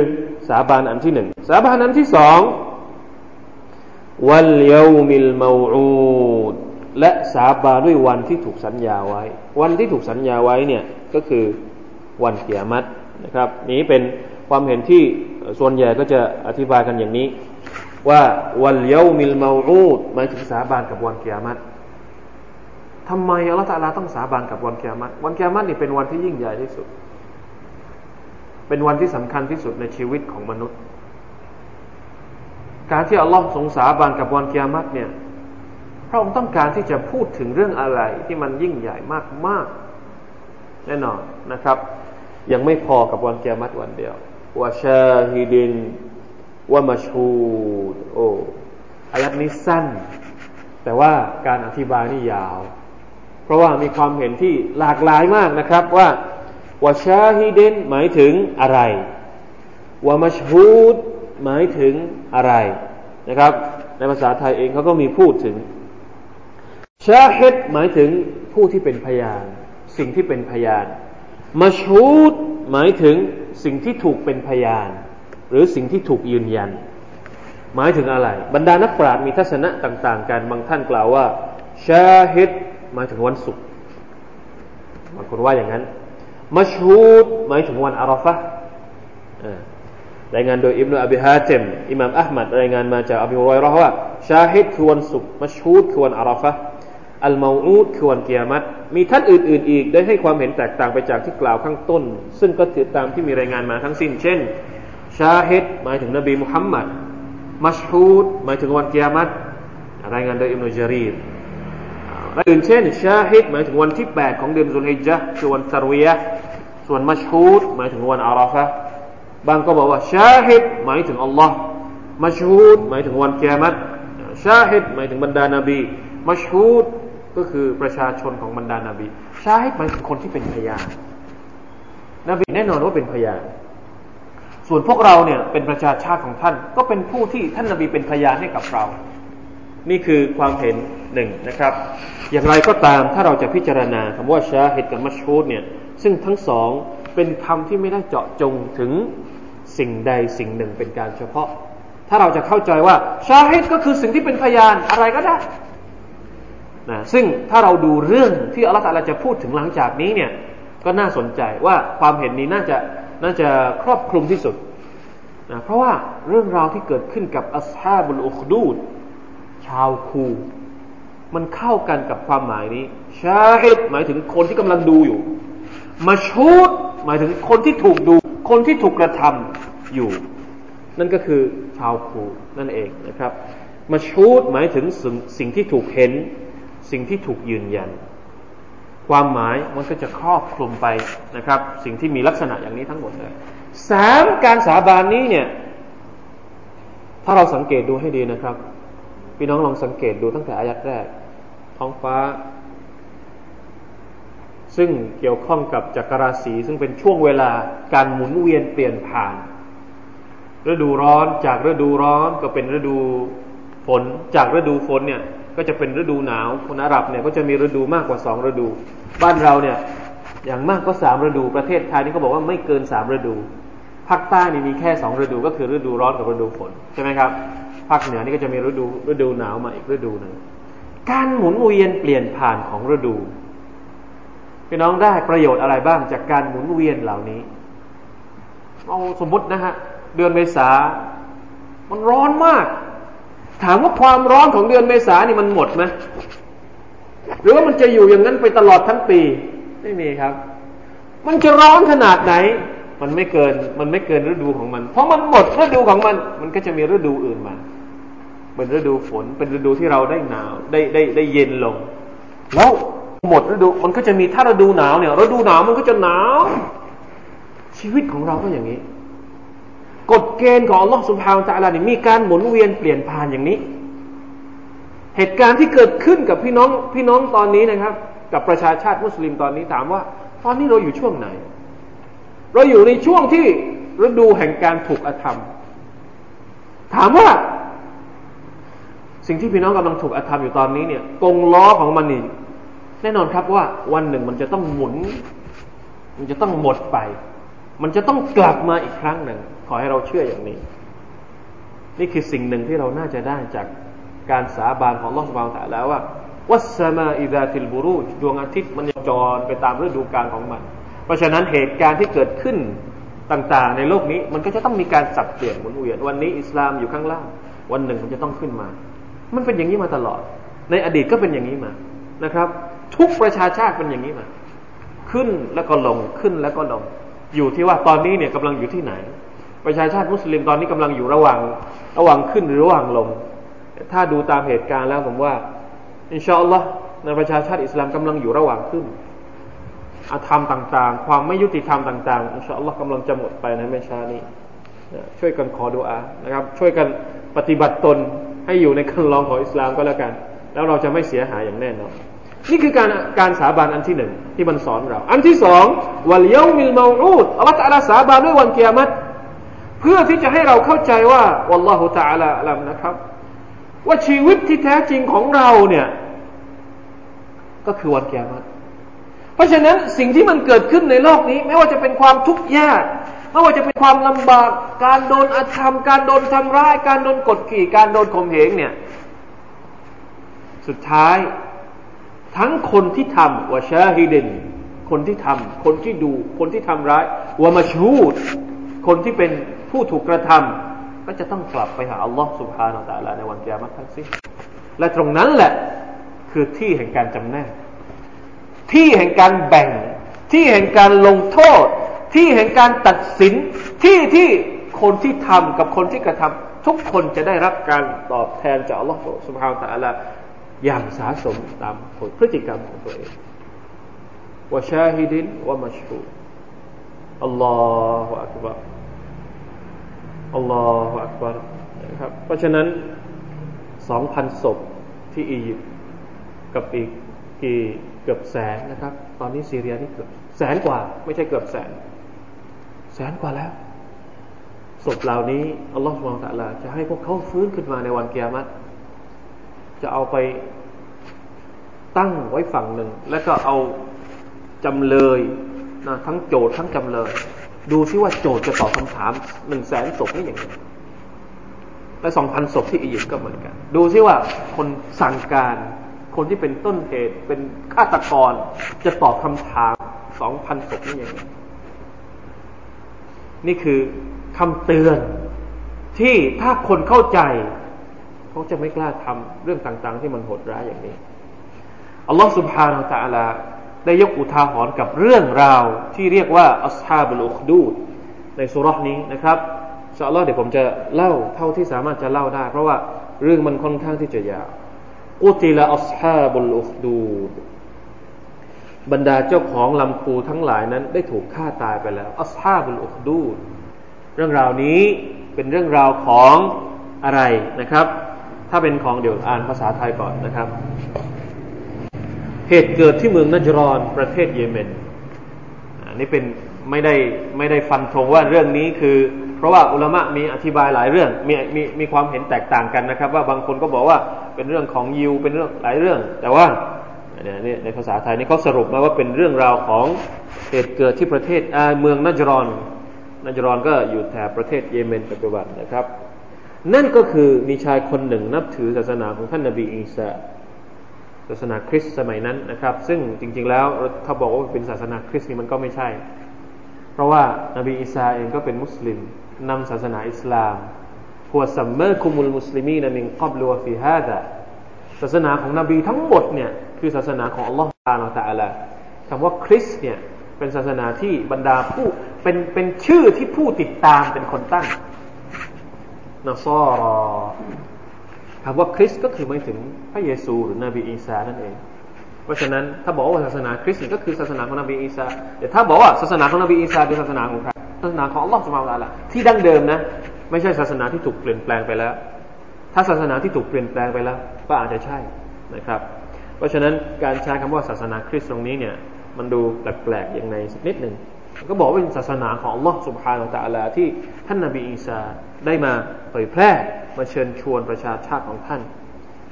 สาบานอันที่หนึ่งสาบานอันที่สองวันเยวมิลมาอูด และสาบานด้วยวันที่ถูกสัญญาไว้ วันที่ถูกสัญญาไว้เนี่ยก็คือวันเกียรตินะครับ นี้เป็นความเห็นที่ส่วนใหญ่ก็จะอธิบายกันอย่างนี้ ว่าวันเยามิลมาอูดหมายถึงสาบานกับวันเกียรติทำไมอัลลอฮฺตาลาต้องสาบานกับวันเกียรติวันเกียรตินี่เป็นวันที่ยิ่งใหญ่ที่สุด เป็นวันที่สำคัญที่สุดในชีวิตของมนุษย์ การที่อัลลอฮ์ทรงสาบานกับวันเกียรติเนี่ย พระองค์ต้องการที่จะพูดถึงเรื่องอะไรที่มันยิ่งใหญ่มากๆแน่นอนนะครับ ยังไม่พอกับวันเกียรติวันเดียววาชาฮิดินว่ามาชูดโอ้อายัดนี้สั้น แต่ว่าการอธิบายนี่ยาว เพราะว่ามีความเห็นที่หลากหลายมากนะครับว่าวาชาฮิเดนหมายถึงอะไรวามาชูดหมายถึงอะไรนะครับ ในภาษาไทยเองเขาก็มีพูดถึง ชาฮิดหมายถึงผู้ที่เป็นพยาน สิ่งที่เป็นพยานมาชูดหมายถึงสิ่งที่ถูกเป็นพยาน หรือสิ่งที่ถูกยืนยัน หมายถึงอะไร บรรดานักปราชญ์มีทัศนะต่างๆกันบางท่านกล่าวว่าชาฮิดหมายถึงวันศุกร์บางคนว่าอย่างนั้นมัชฮูดหมายถึงวันอาราฟะรายงานโดยอิบนุอับิฮาเตมอิหม่ามอัลมัดรายงานมาจากอับิฮุไรรอว่าชาฮิดคือวันศุกร์มัชฮูดคือวันอาราฟะ อัลมาอูดคือวันเกียรติมีท่านอื่น ๆ อีกได้ให้ความเห็นแตกต่างไปจากที่กล่าวข้างต้น ซึ่งก็ถือตามที่มีรายงานมาทั้งสิ้น เช่น ชาฮิดหมายถึงนบีมุฮัมมัดมัชฮูดหมายถึงวันเกิยามัตรายงานโดยอิมนุจารีดรายอื่นเช่นชาฮิดหมายถึงวันที่ 8 ของเดือนสุลฮิจญะคือวันตารวียะส่วนมัชฮูดหมายถึงวันอาราฟะบางก็บอกว่าชาฮิดหมายถึงอัลลอฮ์มัชฮูดหมายถึงวันเกิยามัตชาฮิดหมายถึงบรรดานาบีมัชฮูด ก็คือประชาชนของบรรดานาบีชาฮิดหมายถึงคนที่เป็นพยานนบีแน่นอนว่าเป็นพยานส่วนพวกเราเนี่ยเป็นประชาชาติของท่าน ก็เป็นผู้ที่ท่านนบีเป็นพยานให้กับเรา นี่คือความเห็นหนึ่งนะครับ อย่างไรก็ตามถ้าเราจะพิจารณาคำว่าชาฮิดกับมัชฮูดเนี่ยซึ่งทั้งสองเป็นคำที่ไม่ได้เจาะจงถึงสิ่งใดสิ่งหนึ่งเป็นการเฉพาะ ถ้าเราจะเข้าใจว่าชาฮิดก็คือสิ่งที่เป็นพยานอะไรก็ได้ นะซึ่งถ้าเราดูเรื่องที่อัลลอฮฺจะพูดถึงหลังจากนี้เนี่ยก็น่าสนใจว่าความเห็นนี้น่าจะน่าจะครอบคลุมที่สุดนะเพราะว่าเรื่องราวที่เกิดขึ้นกับอัสฮาบุลอุคดูดชาวคูมันเข้ากันกับความหมายนี้ ชาฮิดหมายถึงคนที่กำลังดูอยู่มาชูดหมายถึงคนที่ถูกดู คนที่ถูกกระทำอยู่ นั่นก็คือชาวคูนั่นเองนะครับมาชูดหมายถึงสิ่งที่ถูกเห็น สิ่งที่ถูกยืนยัน ความหมายมันก็จะครอบคลุมไปนะครับ สิ่งที่มีลักษณะอย่างนี้ทั้งหมดเลยสามการสาบานนี้เนี่ย ถ้าเราสังเกตดูให้ดีนะครับ พี่น้องลองสังเกตดูตั้งแต่อายัดแรก ท้องฟ้า ซึ่งเกี่ยวข้องกับจักรราศีซึ่งเป็นช่วงเวลาการหมุนเวียนเปลี่ยนผ่าน ฤดูร้อนจากฤดูร้อนก็เป็นฤดูฝนจากฤดูฝนเนี่ย ก็จะเป็นฤดูหนาวคนอาหรับเนี่ยก็จะมีฤดูมากกว่าสองฤดู บ้านเราเนี่ยอย่างมากก็สามฤดู ประเทศไทยนี่เขาบอกว่าไม่เกินสามฤดูภาคใต้นี่มีแค่สองฤดูก็คือฤดูร้อนกับฤดูฝนใช่ไหมครับภาคเหนือนี่ก็จะมีฤดูฤดูหนาวมาอีกฤดูหนึ่งการหมุนเวียนเปลี่ยนผ่านของฤดูพี่น้องได้ประโยชน์อะไรบ้างจากการหมุนเวียนเหล่านี้เอาสมมตินะฮะเดือนเมษา มันร้อนมาก ถามว่าความร้อนของเดือนเมษานี่มันหมดไหมหรือว่ามันจะอยู่อย่างนั้นไปตลอดทั้งปี ไม่มีครับ มันจะร้อนขนาดไหน มันไม่เกิน มันไม่เกินฤดูของมัน เพราะมันหมดฤดูของมัน มันก็จะมีฤดูอื่นมา เป็นฤดูฝน เป็นฤดูที่เราได้หนาว ได้ได้ได้เย็นลง แล้วหมดฤดู มันก็จะมีถ้าฤดูหนาวเนี่ยฤดูหนาวมันก็จะหนาว ชีวิตของเราก็อย่างนี้ กฎเกณฑ์ของอัลลอฮฺสุบฮาวตะลานี่ยมีการหมุนเวียนเปลี่ยนผ่านอย่างนี้ เหตุการณ์ที่เกิดขึ้นกับพี่น้องพี่น้องตอนนี้นะครับ กับประชาชาติมุสลิมตอนนี้ถามว่า ตอนนี้เราอยู่ช่วงไหน เราอยู่ในช่วงที่ฤดูแห่งการถูกอธรรม ถามว่า สิ่งที่พี่น้องกำลังถูกอธรรมอยู่ตอนนี้เนี่ยกงล้อของมันนี่แน่นอนครับว่าวันหนึ่งมันจะต้องหมุน มันจะต้องหมดไป มันจะต้องกลับมาอีกครั้งหนึ่ง ขอให้เราเชื่ออย่างนี้ นี่คือสิ่งหนึ่งที่เราน่าจะได้จากการสาบานของลอสบางแต่แล้วว่าวัสมาอิดาติลบูรูดวงอาทิตย์มันจรไปตามฤดูกาลของมัน เพราะฉะนั้นเหตุการณ์ที่เกิดขึ้นต่างๆ ในโลกนี้มันก็จะต้องมีการสับเปลี่ยนหมุนเวียนวันนี้อิสลามอยู่ข้างล่าง วันหนึ่งมันจะต้องขึ้นมา มันเป็นอย่างนี้มาตลอด ในอดีตก็เป็นอย่างนี้มานะครับ ทุกประชาชาติเป็นอย่างนี้มา ขึ้นแล้วก็ลงขึ้นแล้วก็ลง อยู่ที่ว่าตอนนี้เนี่ยกำลังอยู่ที่ไหน ประชาชาติมุสลิมตอนนี้กำลังอยู่ระหว่างระหว่างขึ้นหรือระหว่างลง ถ้าดูตามเหตุการณ์แล้วผมว่า อินชาอัลลอฮ์ในประชาชาติอิสลามกำลังอยู่ระหว่างขึ้นอาธรรมต่างๆ ความไม่ยุติธรรมต่างๆอินชาอัลลอฮ์กำลังจะหมดไปในไม่ช้านี้ช่วยกันขอดุอานะครับ ช่วยกันปฏิบัติตนให้อยู่ในคันลองของอิสลามก็แล้วกัน แล้วเราจะไม่เสียหายอย่างแน่นอนนี่คือการการสาบานอันที่หนึ่งที่มันสอนเรา อันที่สองวัลยามิลมาอูดอัลลอฮฺตะลาสาบานด้วยวันเกียรติ เพื่อที่จะให้เราเข้าใจว่าวัลลอฮุตะอาลาลัมนะครับ ว่าชีวิตที่แท้จริงของเราเนี่ย ก็คือวันแก่มาเพราะฉะนั้นสิ่งที่มันเกิดขึ้นในโลกนี้ ไม่ว่าจะเป็นความทุกข์ยากไม่ว่าจะเป็นความลำบาก การโดนอาธรรม การโดนทำร้าย การโดนกดขี่ การโดนข่มเหงเนี่ย สุดท้าย ทั้งคนที่ทำวะชาฮิดิน คนที่ทำคนที่ดู คนที่ทำร้ายวะมาชูด คนที่เป็น ผู้ถูกกระทำก็จะต้องกลับไปหาอัลลอฮ์สุบฮานาตะลาในวันเกิยามัทั้งสิ้นและตรงนั้นแหละคือที่แห่งการจำแนก ที่แห่งการแบ่ง ที่แห่งการลงโทษ ที่แห่งการตัดสิน ที่ที่คนที่ทำกับคนที่กระทำทุกคนจะได้รับการตอบแทนจากอัลลอฮ์สุบฮานาตะลาอย่างสาสมตามผลพฤติกรรมของตัวเองวะชาฮิดินวะมัชฮูอัลลอฮฺอักบาร อัลลอฮฺอักบารนะครับ เพราะฉะนั้นสองพันศพที่อียิปต์กับอีกกี่เกือบแสนนะครับ ตอนนี้ซีเรียนี่เกือบแสนกว่า ไม่ใช่เกือบแสน แสนกว่าแล้วศพเหล่านี้อัลลอฮฺสุบานตะลา จะให้พวกเขาฟื้นขึ้นมาในวันเกียรติจะเอาไปตั้งไว้ฝั่งหนึ่ง แล้วก็เอาจำเลยนะทั้งโจทย์ทั้งจำเลย ดูซิว่าโจทย์จะตอบคำถามหนึ่งแสนศพนี่อย่างไรและสองพันศพที่อียิปต์ก็เหมือนกัน ดูซิว่าคนสั่งการ คนที่เป็นต้นเหตุเป็นฆาตกร จะตอบคำถามสองพันศพนี่อย่างไรนี่คือคำเตือนที่ถ้าคนเข้าใจ เขาจะไม่กล้าทำเรื่องต่างๆ ที่มันโหดร้ายอย่างนี้อัลลอฮฺสุบฮานาอัลลอฮฺ ได้ยกอุทาหรณ์กับเรื่องราวที่เรียกว่าอัสฮาบุลอุคดูดในสุรษนี้นะครับสัลอฮ์เดี๋ยวผมจะเล่าเท่าที่สามารถจะเล่าได้ เพราะว่าเรื่องมันค่อนข้างที่จะยาวกุติละอัสฮาบุลอุคดูดบรรดาเจ้าของลำพูทั้งหลายนั้น ได้ถูกฆ่าตายไปแล้วอัสฮาบุลอุคดูดเรื่องราวนี้เป็นเรื่องราวของอะไรนะครับ ถ้าเป็นของเดี๋ยวอ่านภาษาไทยก่อนนะครับ เหตุเกิดที่เมืองนัจรอนประเทศเยเมนอันนี้เป็นไม่ได้ไม่ได้ฟันธงว่าเรื่องนี้คือ เพราะว่าอุลามะมีอธิบายหลายเรื่องมีมีมีความเห็นแตกต่างกันนะครับ ว่าบางคนก็บอกว่าเป็นเรื่องของยิวเป็นเรื่องหลายเรื่อง แต่ว่าเนี่ยในภาษาไทยนี่เขาสรุปมาว่าเป็นเรื่องราวของเหตุเกิดที่ประเทศเมืองนัจรอนนัจรอนก็อยู่แถบประเทศเยเมนปัจจุบันนะครับ นั่นก็คือมีชายคนหนึ่งนับถือศาสนาของท่านนบีอีสา ศาสนาคริสต์สมัยนั้นนะครับ ซึ่งจริง ๆ แล้วถ้าบอกว่าเป็นศาสนาคริสต์นี่มันก็ไม่ใช่ เพราะว่านาบีอีสาเองก็เป็นมุสลิมนำศาสนาอิสลามهو سماكم المسلمين من قبل وفي هذا ศาสนาของนบีทั้งหมดเนี่ยคือศาสนาของอัลลอฮฺตาลาตะอัลคำว่าคริสต์เนี่ยเป็นศาสนาที่บรรดาผู้เป็นเป็นชื่อที่ผู้ติดตามเป็นคนตั้ง نصارى คำว่าคริสต์ก็คือหมายถึงพระเยซูหรือนบีอีสานั่นเอง เพราะฉะนั้นถ้าบอกว่าศาสนาคริสต์ก็คือศาสนาของนบีอีสาแต่ถ้าบอกว่าศาสนาของนบีอีสาเป็นศาสนาของใครศาสนาของอัลลอฮฺสุบฮานตะละที่ดั้งเดิมนะ ไม่ใช่ศาสนาที่ถูกเปลี่ยนแปลงไปแล้ว ถ้าศาสนาที่ถูกเปลี่ยนแปลงไปแล้ว ก็อาจจะใช่นะครับ เพราะฉะนั้นการใช้คำว่าศาสนาคริสต์ตรงนี้เนี่ยมันดูแปลกๆอย่างไรสักนิดหนึ่งก็บอกว่าเป็นศาสนาของอัลลอฮ์สุบฮานาตะลาที่ท่านนบีอีสาได้มาเผยแพร่ มาเชิญชวนประชาชาติของท่าน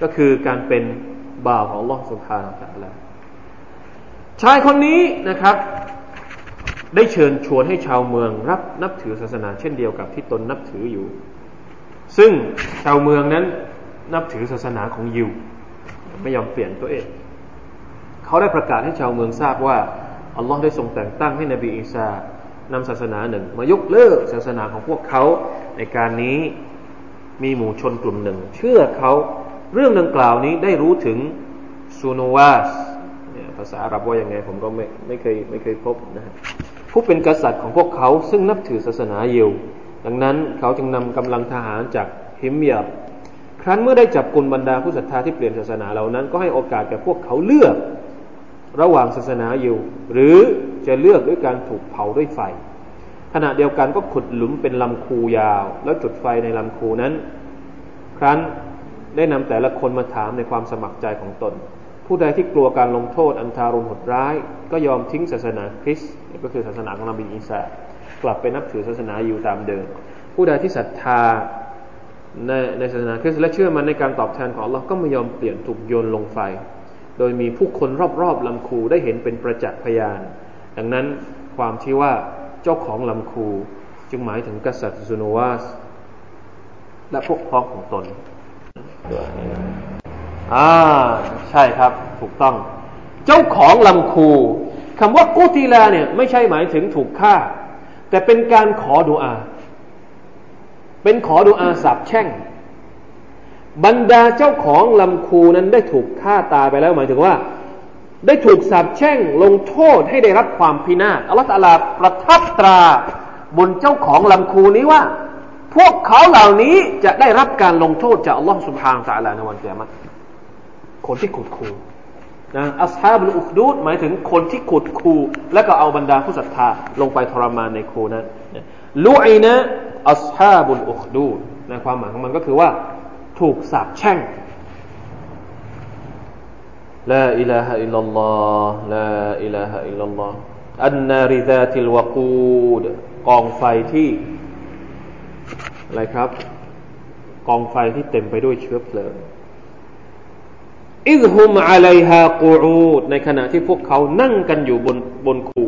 ก็คือการเป็นบ่าวของอัลลอฮ์สุบฮานาตะลาชายคนนี้นะครับ ได้เชิญชวนให้ชาวเมืองรับนับถือศาสนาเช่นเดียวกับที่ตนนับถืออยู่ ซึ่งชาวเมืองนั้นนับถือศาสนาของยิว ไม่ยอมเปลี่ยนตัวเอง เขาได้ประกาศให้ชาวเมืองทราบว่าอัลลอฮ์ได้ทรงแต่งตั้งให้นบีอีสานำศาสนาหนึ่ง มายกเลิกศาสนาของพวกเขาในการนี้ มีหมู่ชนกลุ่มหนึ่ง เชื่อเขาเรื่องดังกล่าวนี้ได้รู้ถึงซูโนวาสภาษาอาหรับว่ายังไง ผมก็ไม่ไม่เคยไม่เคยพบนะฮะผู้เป็นกษัตริย์ของพวกเขาซึ่งนับถือศาสนายิวดังนั้นเขาจึงนำกำลังทหารจากฮิมยาครั้นเมื่อได้จับกลุ่มบรรดาผู้ศรัทธาที่เปลี่ยนศาสนาเหล่านั้น ก็ให้โอกาสแก่พวกเขาเลือกระหว่างศาสนาอยู่หรือจะเลือกด้วยการถูกเผาด้วยไฟ ขณะเดียวกันก็ขุดหลุมเป็นลำคูยาว แล้วจุดไฟในลำคูนั้น ครั้นได้นำแต่ละคนมาถามในความสมัครใจของตน ผู้ใดที่กลัวการลงโทษอันทารุณหดร้าย ก็ยอมทิ้งศาสนาคริสต์ก็คือศาสนาของนบีอีสากลับไปนับถือศาสนาอยู่ตามเดิม ผู้ใดที่ศรัทธาในในศาสนาคริสต์และเชื่อมันในการตอบแทนของเราก็ไม่ยอมเปลี่ยนถูกโยนลงไฟ โดยมีผู้คนรอบๆลำคูได้เห็นเป็นประจักษ์พยาน ดังนั้นความที่ว่า เจ้าของลำคู จึงหมายถึงกษัตริย์ซูโนวาส และพวกพ้องของตนอ่าใช่ครับ ถูกต้อง เจ้าของลำคูคำว่ากุติลาเนี่ยไม่ใช่หมายถึงถูกฆ่า แต่เป็นการขอดุอา เป็นขอดุอาสาบแช่ง บรรดาเจ้าของลำคูนั้นได้ถูกฆ่าตายไปแล้วหมายถึงว่า ได้ถูกสาปแช่งลงโทษให้ได้รับความพินาศอัลลอฮฺตาลาประทับตราบนเจ้าของลำคูนี้ว่า พวกเขาเหล่านี้จะได้รับการลงโทษจากอัลลอฮฺสุบฮานตะลาในวันเกียรติคนที่ขุดคูนะอัสฮาบุลอุคดูดหมายถึงคนที่ขุดคู แล้วก็เอาบรรดาผู้ศรัทธาลงไปทรมานในคูนั้นลูอีนะอัสฮาบุลอุคดูดในความหมายของมันก็คือว่า ถูกสาปแช่ง لا إله إلا الله لا إله إلا الله النار ذات الوقود กองไฟที่อะไรครับ กองไฟที่เต็มไปด้วยเชื้อเพลิงإذ هم عليها قعود ในขณะที่พวกเขานั่งกันอยู่บนบนคู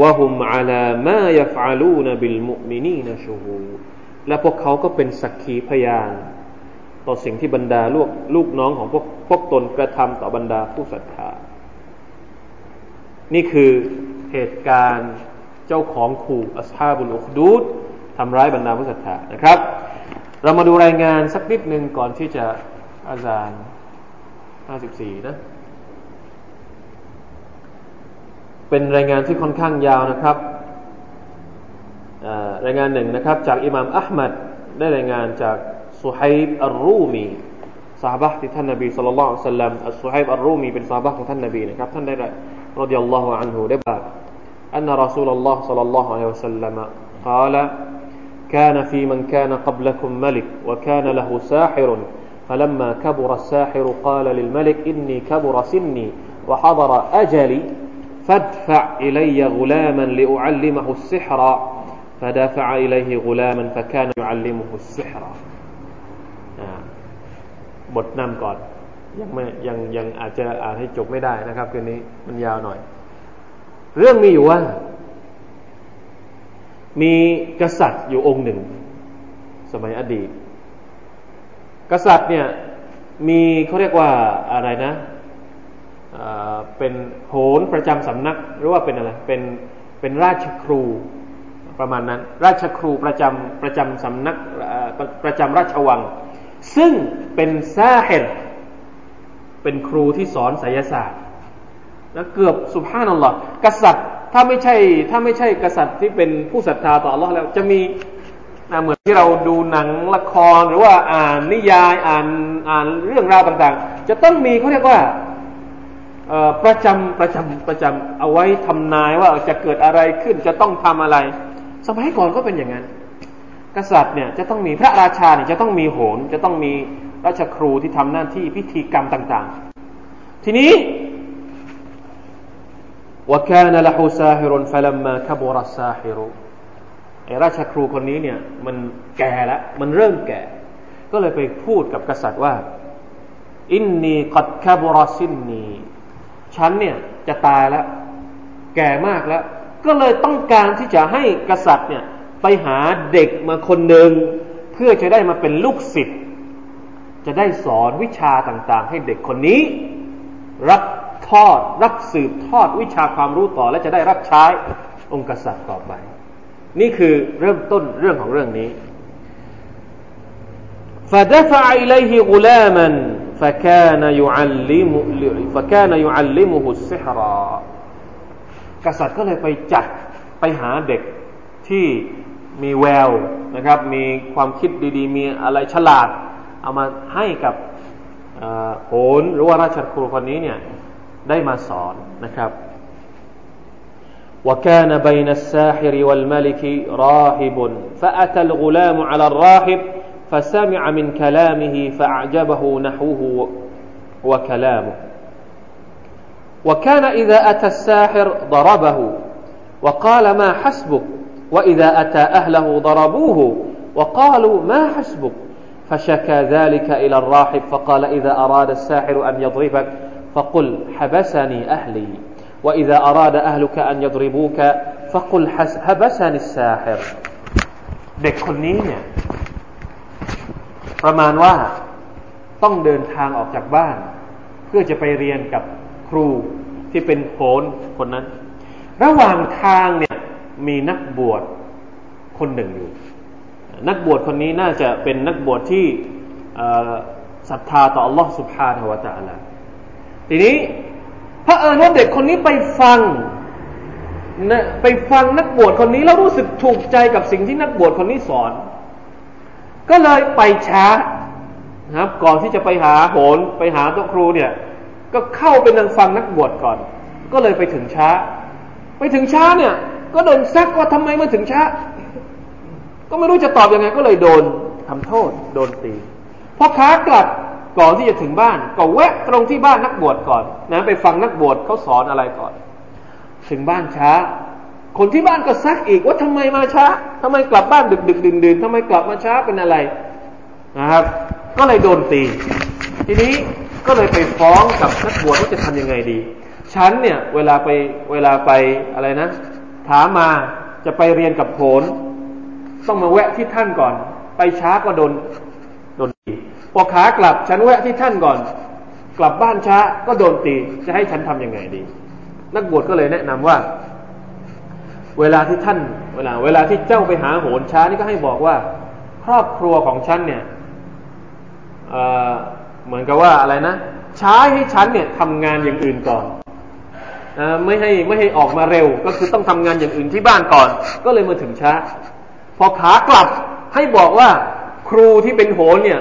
وهم على ما يفعلون بالمؤمنين شهودและพวกเขาก็เป็นสักขีพยาน ต่อสิ่งที่บรรดาลูกลูกน้องของพวกพวกตนกระทำต่อบรรดาผู้ศรัทธา นี่คือเหตุการณ์เจ้าของขู่อัสฮาบุลอุคดูดทำร้ายบรรดาผู้ศรัทธานะครับ เรามาดูรายงานสักนิดหนึ่งก่อนที่จะอาจารย์ 54 นะ เป็นรายงานที่ค่อนข้างยาวนะครับรายงานหนึ่งนะครับ จากอิหม่ามอัลมัดได้รายงานจาก สุฮัยบอัลรูมีสาบะที่ท่านนบีสุลต่านสัลลัมอัลสุฮัยบอัลรูมีเป็นสาบะของท่านนบีนะครับท่านได้รดิยัลลอฮุอันฮุได้บอก أن رسول الله صلى الله عليه وسلم قال كان في من كان قبلكم ملك وكان له ساحر فلما كبر الساحر قال للملك إني كبر سني وحضر أجلي فادفع إلي غلاما لأعلمه السحر فدفع إليه غلاما فكان يعلمه السحر บทนำก่อน ยังไม่ยังยังอาจจะอ่านให้จบไม่ได้นะครับคืนนี้มันยาวหน่อย เรื่องมีอยู่ว่า มีกษัตริย์อยู่องค์หนึ่ง สมัยอดีต กษัตริย์เนี่ยมีเขาเรียกว่าอะไรนะเป็นโหนประจำสำนัก หรือว่าเป็นอะไรเป็นเป็นราชครูประมาณนั้น ราชครูประจำประจำสำนักประจำราชวัง ซึ่งเป็นซาเฮนเป็นครูที่สอนไสยศาสตร์แล้วเกือบสุภาพนั่นหรอกษัตริย์ถ้าไม่ใช่ถ้าไม่ใช่กษัตริย์ที่เป็นผู้ศรัทธาต่อ Allah แล้วจะมีเหมือนที่เราดูหนังละครหรือว่าอ่านนิยายอ่านอ่านเรื่องราวต่างๆ จะต้องมีเขาเรียกว่าประจำประจำประจำเอาไว้ทำนายว่าจะเกิดอะไรขึ้นจะต้องทำอะไร สมัยก่อนก็เป็นอย่างนั้น กษัตริย์เนี่ยจะต้องมีพระราชาเนี่ยจะต้องมีโหนจะต้องมีราชครูที่ทำหน้าที่พิธีกรรมต่าง ๆ ทีนี้ وكان له ساحر فلما كبر الساحر ไอ้ราชครูคนนี้เนี่ยมันแก่แล้วมันเริ่มแก่ ก็เลยไปพูดกับกษัตริย์ว่า อินนีกัดคาบุรสินนีฉันเนี่ยจะตายแล้ว แก่มากแล้ว ก็เลยต้องการที่จะให้กษัตริย์เนี่ย ไปหาเด็กมาคนหนึ่งเพื่อจะได้มาเป็นลูกศิษย์จะได้สอนวิชาต่างๆ ให้เด็กคนนี้ รับทอดรับสืบทอดวิชาความรู้ต่อ และจะได้รับใช้องค์กษัตริย์ต่อไป นี่คือเริ่มต้นเรื่องของเรื่องนี้ فدفع إليه غلاما فكان يعلم فكان يعلمه السحر กษัตริย์ก็เลยไปจัดไปหาเด็กที่ มีแววนะครับ มีความคิดดีๆ มีอะไรฉลาด เอามาให้กับโหนหรือว่าราชครูคนนี้เนี่ยได้มาสอนนะครับ وكان بين الساحر والملك راهب فأتى الغلام على الراهب فسمع من كلامه فأعجبه نحوه وكلامه وكان إذا أتى الساحر ضربه وقال ما حسبك وإذا أتى أهله ضربوه وقالوا ما حسبك فشكى ذلك إلى الراحب فقال إذا أراد الساحر أن يضربك فقل حبسني أهلي وإذا أراد أهلك أن يضربوك فقل حبسني الساحر เด็กคนนี้เนี่ยประมาณว่าต้องเดินทางออกจากบ้าน เพื่อจะไปเรียนกับครูที่เป็นโหนคนนั้น ระหว่างทางเนี่ย มีนักบวชคนหนึ่งอยู่ นักบวชคนนี้น่าจะเป็นนักบวชที่ศรัทธาต่อ Allah سبحانه และ تعالى ทีนี้พระเอิญว่าเด็กคนนี้ไปฟังนะไปฟังนักบวชคนนี้แล้วรู้สึกถูกใจกับสิ่งที่นักบวชคนนี้สอนก็เลยไปช้านะครับ ก่อนที่จะไปหาโหนไปหาตัวครูเนี่ย ก็เข้าไปนั่งฟังนักบวชก่อน ก็เลยไปถึงช้า ไปถึงช้าเนี่ย ก็โดนซักว่าทำไมมาถึงช้า ก็ไม่รู้จะตอบยังไง ก็เลยโดนทำโทษ โดนตีพอขากลับก่อนที่จะถึงบ้าน ก็แวะตรงที่บ้านนักบวชก่อนนะไปฟังนักบวชเขาสอนอะไรก่อน ถึงบ้านช้า คนที่บ้านก็ซักอีกว่าทำไมมาช้าทำไมกลับบ้านดึกดึกดื่นดื่นทำไมกลับมาช้าเป็นอะไรนะครับ ก็เลยโดนตี ทีนี้ก็เลยไปฟ้องกับนักบวชว่าจะทำยังไงดี ฉันเนี่ยเวลาไปเวลาไปอะไรนะ ถามมาจะไปเรียนกับโผนต้องมาแวะที่ท่านก่อน ไปช้าก็โดนโดนตีพอขากลับฉันแวะที่ท่านก่อน กลับบ้านช้าก็โดนตีจะให้ฉันทํำยังไงดี นักบวชก็เลยแนะนำว่า เวลาที่ท่าน เวลา เวลาที่เจ้าไปหาโหนช้านี่ก็ให้บอกว่า ครอบครัวของฉันเนี่ยเเหมือนกับว่าอะไรนะใช้ให้ฉันเนี่ยทำงานอย่างอื่นก่อน ไม่ให้ไม่ให้ออกมาเร็ว ก็คือต้องทำงานอย่างอื่นที่บ้านก่อน ก็เลยมาถึงช้า พอขากลับให้บอกว่าครูที่เป็นโหนเนี่ย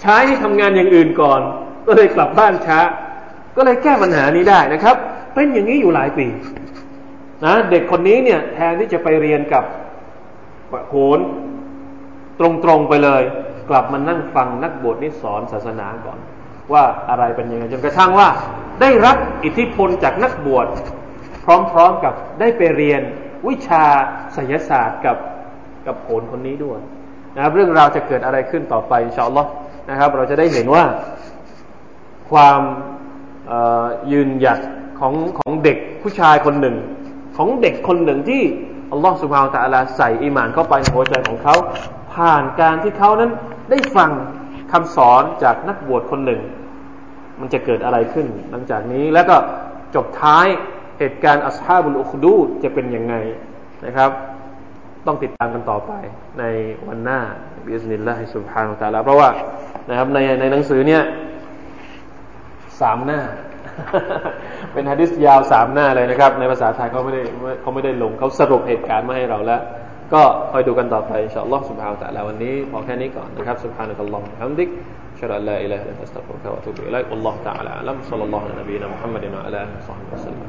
ใช้ให้ทำงานอย่างอื่นก่อน ก็เลยกลับบ้านช้า ก็เลยแก้ปัญหานี้ได้นะครับ เป็นอย่างนี้อยู่หลายปีนะเด็กคนนี้เนี่ยแทนที่จะไปเรียนกับโหนตรงๆไปเลย กลับมานั่งฟังนักบวชนี่สอนศาสนาก่อน ว่าอะไรเป็นยังไงจนกระทั่งว่า ได้รับอิทธิพลจากนักบวชพร้อมๆกับได้ไปเรียนวิชาศิลศาสตร์กับกับโขนคนนี้ด้วยนะครับเรื่องราวจะเกิดอะไรขึ้นต่อไปอินชาอัลลอฮ์นะครับ เราจะได้เห็นว่าความยืนหยัดของของเด็กผู้ชายคนหนึ่ง ของเด็กคนหนึ่งที่อัลลอฮ์สุบฮาวตะอัลาใส่อิมานเข้าไปในหัวใจของเขา ผ่านการที่เขานั้นได้ฟังคำสอนจากนักบวชคนหนึ่ง มันจะเกิดอะไรขึ้น หลังจากนี้แล้วก็จบท้ายเหตุการณ์อัสฮาบุลอุคดูจะเป็นยังไงนะครับ ต้องติดตามกันต่อไปในวันหน้าบิสนิลลาฮิสุบฮานุตะลาเพราะว่านะครับในในหนังสือเนี่ยสามหน้า เป็นฮะดิษยาวสามหน้าเลยนะครับ ในภาษาไทยเขาไม่ได้เขาไม่ได้ลงเขาสรุปเหตุการณ์มาให้เราแล้ว ก็คอยดูกันต่อไปอินชาอัลลอฮ์ سبحانه และ تعالى วันนี้พอแค่นี้ก่อนนะครับ سبحانك اللهم وبحمدك أشهد أن لا إله إلا أنت أستغفرك وأتوب إليك والله تعالى أعلم صلى الله على نبينا محمد وعلى آله وصحبه وسلم